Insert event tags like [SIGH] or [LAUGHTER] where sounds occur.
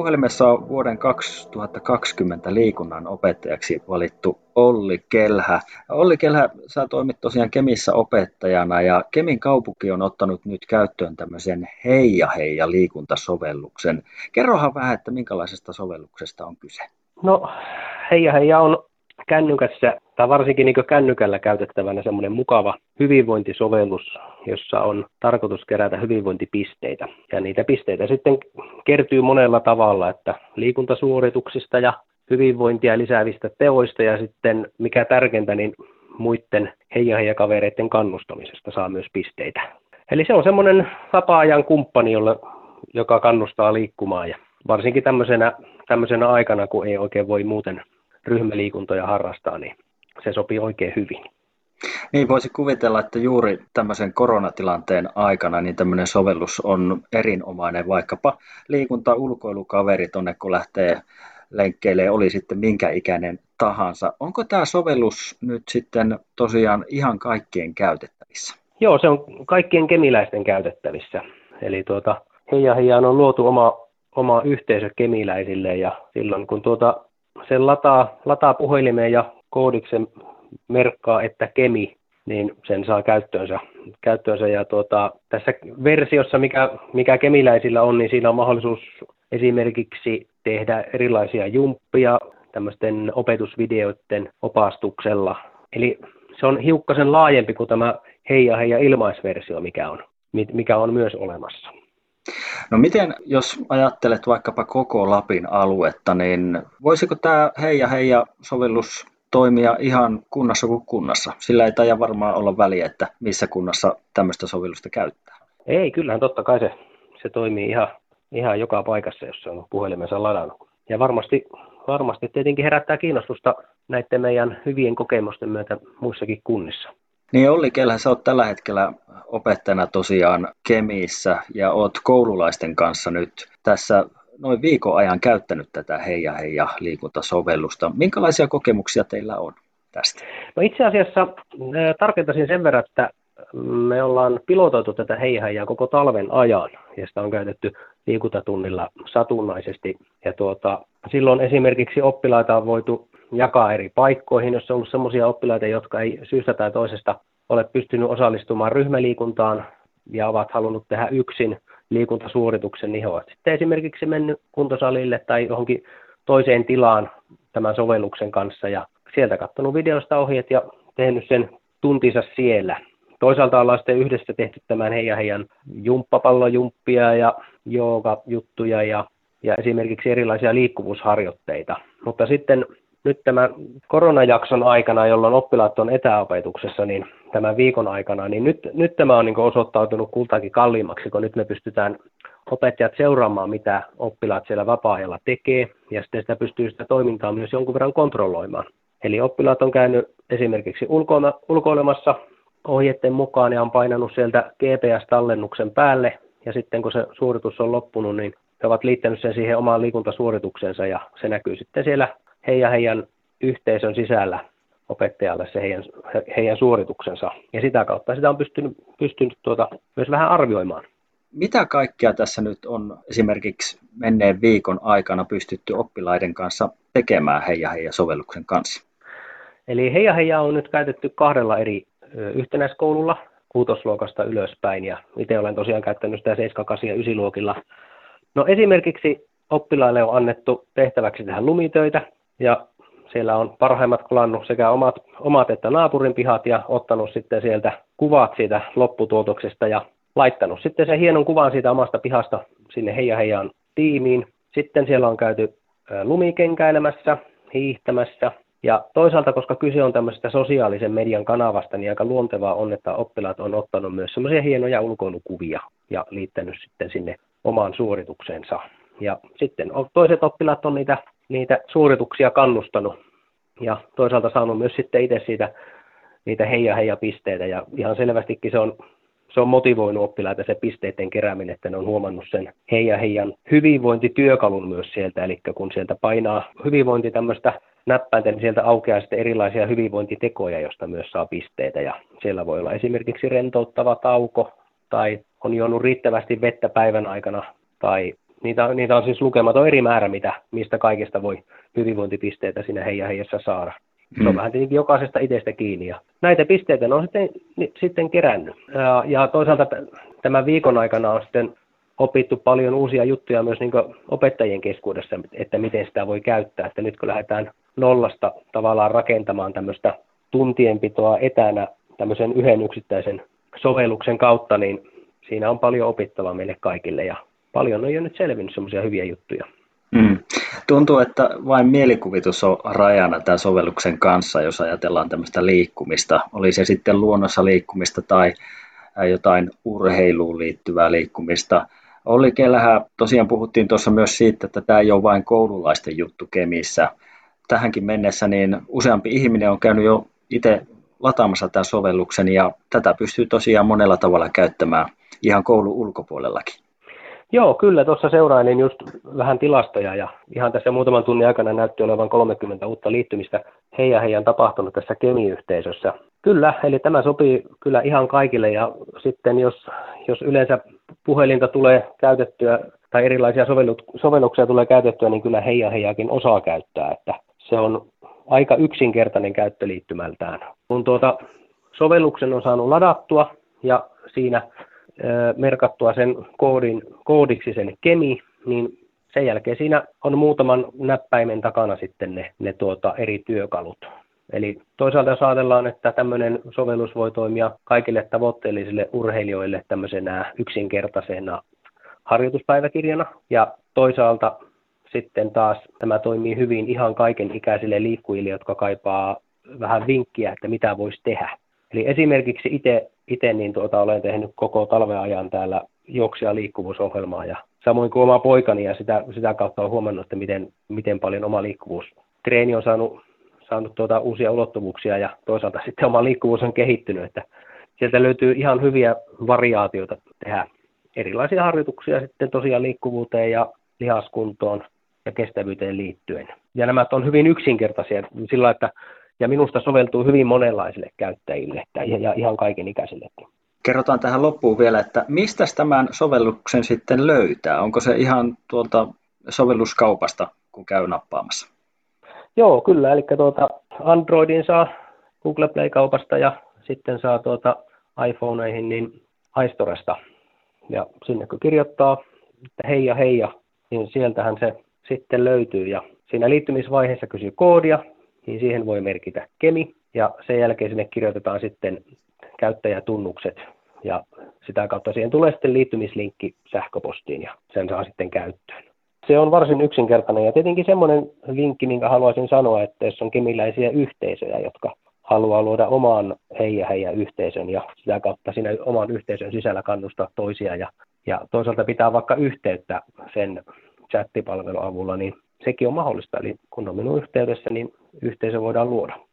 puhelimessa on vuoden 2020 liikunnan opettajaksi valittu Olli Kelhä. Olli Kelhä, sä toimit tosiaan Kemissä opettajana ja Kemin kaupunki on ottanut nyt käyttöön tämmöisen Heija Heija liikuntasovelluksen. Kerrohan vähän, että minkälaisesta sovelluksesta on kyse. No Heija Heija on kännykässä, tai varsinkin niin kännykällä käytettävänä semmoinen mukava hyvinvointisovellus, jossa on tarkoitus kerätä hyvinvointipisteitä. Ja niitä pisteitä sitten kertyy monella tavalla, että liikuntasuorituksista ja hyvinvointia lisäävistä teoista ja sitten mikä tärkeintä, niin muiden heija kavereiden kannustamisesta saa myös pisteitä. Eli se on semmoinen vapaa-ajan kumppani, jolle, joka kannustaa liikkumaan ja varsinkin tämmöisenä, tämmöisenä aikana, kun ei oikein voi muuten ryhmäliikuntoja harrastaa, niin se sopii oikein hyvin. Niin, voisi kuvitella, että juuri tämmöisen koronatilanteen aikana niin tämmöinen sovellus on erinomainen, vaikkapa liikunta ulkoilukaveri tuonne, kun lähtee lenkkeille, oli sitten minkä ikäinen tahansa. Onko tämä sovellus nyt sitten tosiaan ihan kaikkien käytettävissä? Joo, se on kaikkien kemiläisten käytettävissä. Eli tuota, Heija Heijaan on luotu oma, oma yhteisö kemiläisille ja silloin kun tuota sen lataa, lataa puhelimeen ja koodiksen merkkaa, että kemi, niin sen saa käyttöönsä. käyttöönsä. Ja tuota, tässä versiossa, mikä, mikä kemiläisillä on, niin siinä on mahdollisuus esimerkiksi tehdä erilaisia jumppia tämmöisten opetusvideoiden opastuksella. Eli se on hiukkasen laajempi kuin tämä heija heija ilmaisversio, mikä on, mikä on myös olemassa. No miten, jos ajattelet vaikkapa koko Lapin aluetta, niin voisiko tämä Heija Heija sovellus toimia ihan kunnassa kuin kunnassa? Sillä ei taida varmaan olla väliä, että missä kunnassa tämmöistä sovellusta käyttää. Ei, kyllähän totta kai se, se toimii ihan, ihan joka paikassa, jos se on puhelimensa ladannut. Ja varmasti, varmasti tietenkin herättää kiinnostusta näiden meidän hyvien kokemusten myötä muissakin kunnissa. Niin Olli Kelhä, sä oot tällä hetkellä opettajana tosiaan Kemiissä ja oot koululaisten kanssa nyt tässä noin viikon ajan käyttänyt tätä Heija Heija liikuntasovellusta. Minkälaisia kokemuksia teillä on tästä? No itse asiassa tarkentaisin sen verran, että me ollaan pilotoitu tätä Heija Heijaa koko talven ajan ja sitä on käytetty liikuntatunnilla satunnaisesti. Ja tuota, silloin esimerkiksi oppilaita on voitu jakaa eri paikkoihin, jos on ollut sellaisia oppilaita, jotka ei syystä tai toisesta ole pystynyt osallistumaan ryhmäliikuntaan ja ovat halunnut tehdä yksin liikuntasuorituksen, niin he ovat sitten esimerkiksi mennyt kuntosalille tai johonkin toiseen tilaan tämän sovelluksen kanssa ja sieltä katsonut videosta ohjeet ja tehnyt sen tuntinsa siellä. Toisaalta ollaan sitten yhdessä tehty tämän heidän, heidän jumppapallojumppia ja juttuja ja, ja esimerkiksi erilaisia liikkuvuusharjoitteita. Mutta sitten nyt tämän koronajakson aikana, jolloin oppilaat on etäopetuksessa, niin tämän viikon aikana, niin nyt, nyt tämä on niin osoittautunut kultakin kalliimmaksi, kun nyt me pystytään opettajat seuraamaan, mitä oppilaat siellä vapaa-ajalla tekee, ja sitten sitä pystyy sitä toimintaa myös jonkun verran kontrolloimaan. Eli oppilaat on käynyt esimerkiksi ulkoilemassa ohjeiden mukaan ja on painanut sieltä GPS-tallennuksen päälle, ja sitten kun se suoritus on loppunut, niin he ovat liittänyt sen siihen omaan liikuntasuorituksensa, ja se näkyy sitten siellä heidän, heidän yhteisön sisällä opettajalle se heidän, heidän suorituksensa. Ja sitä kautta sitä on pystynyt, pystynyt tuota, myös vähän arvioimaan. Mitä kaikkea tässä nyt on esimerkiksi menneen viikon aikana pystytty oppilaiden kanssa tekemään Heija Heija sovelluksen kanssa? Eli Heija Heija on nyt käytetty kahdella eri yhtenäiskoululla kuutosluokasta ylöspäin ja itse olen tosiaan käyttänyt sitä 7, 8 ja 9 luokilla. No esimerkiksi oppilaille on annettu tehtäväksi tehdä lumitöitä ja siellä on parhaimmat kolannut sekä omat, omat että naapurin pihat ja ottanut sitten sieltä kuvat siitä lopputuotoksesta ja laittanut sitten sen hienon kuvan siitä omasta pihasta sinne heija heijaan tiimiin. Sitten siellä on käyty lumikenkäilemässä, hiihtämässä ja toisaalta, koska kyse on tämmöisestä sosiaalisen median kanavasta, niin aika luontevaa on, että oppilaat on ottanut myös semmoisia hienoja ulkoilukuvia ja liittänyt sitten sinne omaan suoritukseensa. Ja sitten toiset oppilaat on niitä niitä suorituksia kannustanut ja toisaalta saanut myös sitten itse siitä niitä heija heija pisteitä. Ja ihan selvästikin se on, se on motivoinut oppilaita se pisteiden kerääminen, että ne on huomannut sen heija heijan hyvinvointityökalun myös sieltä, eli kun sieltä painaa hyvinvointi tämmöistä näppäintä, niin sieltä aukeaa sitten erilaisia hyvinvointitekoja, joista myös saa pisteitä. Ja siellä voi olla esimerkiksi rentouttava tauko tai on juonut riittävästi vettä päivän aikana tai niitä, niitä on siis lukematon eri määrä, mitä, mistä kaikesta voi hyvinvointipisteitä siinä heidän heijassa saada. Se on mm. vähän tietenkin jokaisesta itsestä kiinni. Ja näitä pisteitä on sitten, sitten kerännyt. Ja, ja toisaalta tämän viikon aikana on sitten opittu paljon uusia juttuja myös niin opettajien keskuudessa, että miten sitä voi käyttää. Että nyt kun lähdetään nollasta tavallaan rakentamaan tämmöistä tuntienpitoa etänä tämmöisen yhden yksittäisen sovelluksen kautta, niin siinä on paljon opittavaa meille kaikille ja paljon on jo nyt selvinnyt semmoisia hyviä juttuja. Mm. Tuntuu, että vain mielikuvitus on rajana tämän sovelluksen kanssa, jos ajatellaan tämmöistä liikkumista. Oli se sitten luonnossa liikkumista tai jotain urheiluun liittyvää liikkumista. Olli Kelhä, tosiaan puhuttiin tuossa myös siitä, että tämä ei ole vain koululaisten juttu Kemissä. Tähänkin mennessä niin useampi ihminen on käynyt jo itse lataamassa tämän sovelluksen ja tätä pystyy tosiaan monella tavalla käyttämään ihan koulun ulkopuolellakin. Joo, kyllä. Tuossa seurailin just vähän tilastoja ja ihan tässä muutaman tunnin aikana näytti olevan 30 uutta liittymistä heidän heidän tapahtunut tässä kemiyhteisössä. Kyllä, eli tämä sopii kyllä ihan kaikille ja sitten jos, jos yleensä puhelinta tulee käytettyä tai erilaisia sovelluksia tulee käytettyä, niin kyllä heidän heijakin osaa käyttää, että se on aika yksinkertainen käyttöliittymältään. Kun tuota sovelluksen on saanut ladattua ja siinä merkattua sen koodin, koodiksi sen kemi, niin sen jälkeen siinä on muutaman näppäimen takana sitten ne, ne tuota, eri työkalut. Eli toisaalta jos ajatellaan, että tämmöinen sovellus voi toimia kaikille tavoitteellisille urheilijoille tämmöisenä yksinkertaisena harjoituspäiväkirjana, ja toisaalta sitten taas tämä toimii hyvin ihan kaiken ikäisille liikkujille, jotka kaipaa vähän vinkkiä, että mitä voisi tehdä. Eli esimerkiksi itse itse niin tuota, olen tehnyt koko talven ajan täällä juoksia liikkuvuusohjelmaa ja samoin kuin oma poikani ja sitä, sitä kautta olen huomannut, että miten, miten paljon oma liikkuvuustreeni on saanut, saanut tuota, uusia ulottuvuuksia ja toisaalta [LAUGHS] sitten oma liikkuvuus on kehittynyt, että sieltä löytyy ihan hyviä variaatioita tehdä erilaisia harjoituksia sitten tosiaan liikkuvuuteen ja lihaskuntoon ja kestävyyteen liittyen. Ja nämä on hyvin yksinkertaisia sillä, että ja minusta soveltuu hyvin monenlaisille käyttäjille ja ihan kaiken ikäisillekin. Kerrotaan tähän loppuun vielä, että mistä tämän sovelluksen sitten löytää? Onko se ihan tuolta sovelluskaupasta, kun käy nappaamassa? Joo, kyllä. Eli tuota Androidin saa Google Play-kaupasta ja sitten saa tuota iPhoneihin niin iStoresta. Ja sinne kun kirjoittaa, että hei ja hei, niin sieltähän se sitten löytyy. Ja siinä liittymisvaiheessa kysyy koodia, niin siihen voi merkitä kemi ja sen jälkeen sinne kirjoitetaan sitten käyttäjätunnukset ja sitä kautta siihen tulee sitten liittymislinkki sähköpostiin ja sen saa sitten käyttöön. Se on varsin yksinkertainen ja tietenkin semmoinen vinkki, minkä haluaisin sanoa, että jos on kemiläisiä yhteisöjä, jotka haluaa luoda oman heidän heidän yhteisön ja sitä kautta siinä oman yhteisön sisällä kannustaa toisia ja, ja toisaalta pitää vaikka yhteyttä sen chattipalvelun avulla, niin sekin on mahdollista. Eli kun on minun yhteydessä, niin yhteisö voidaan luoda.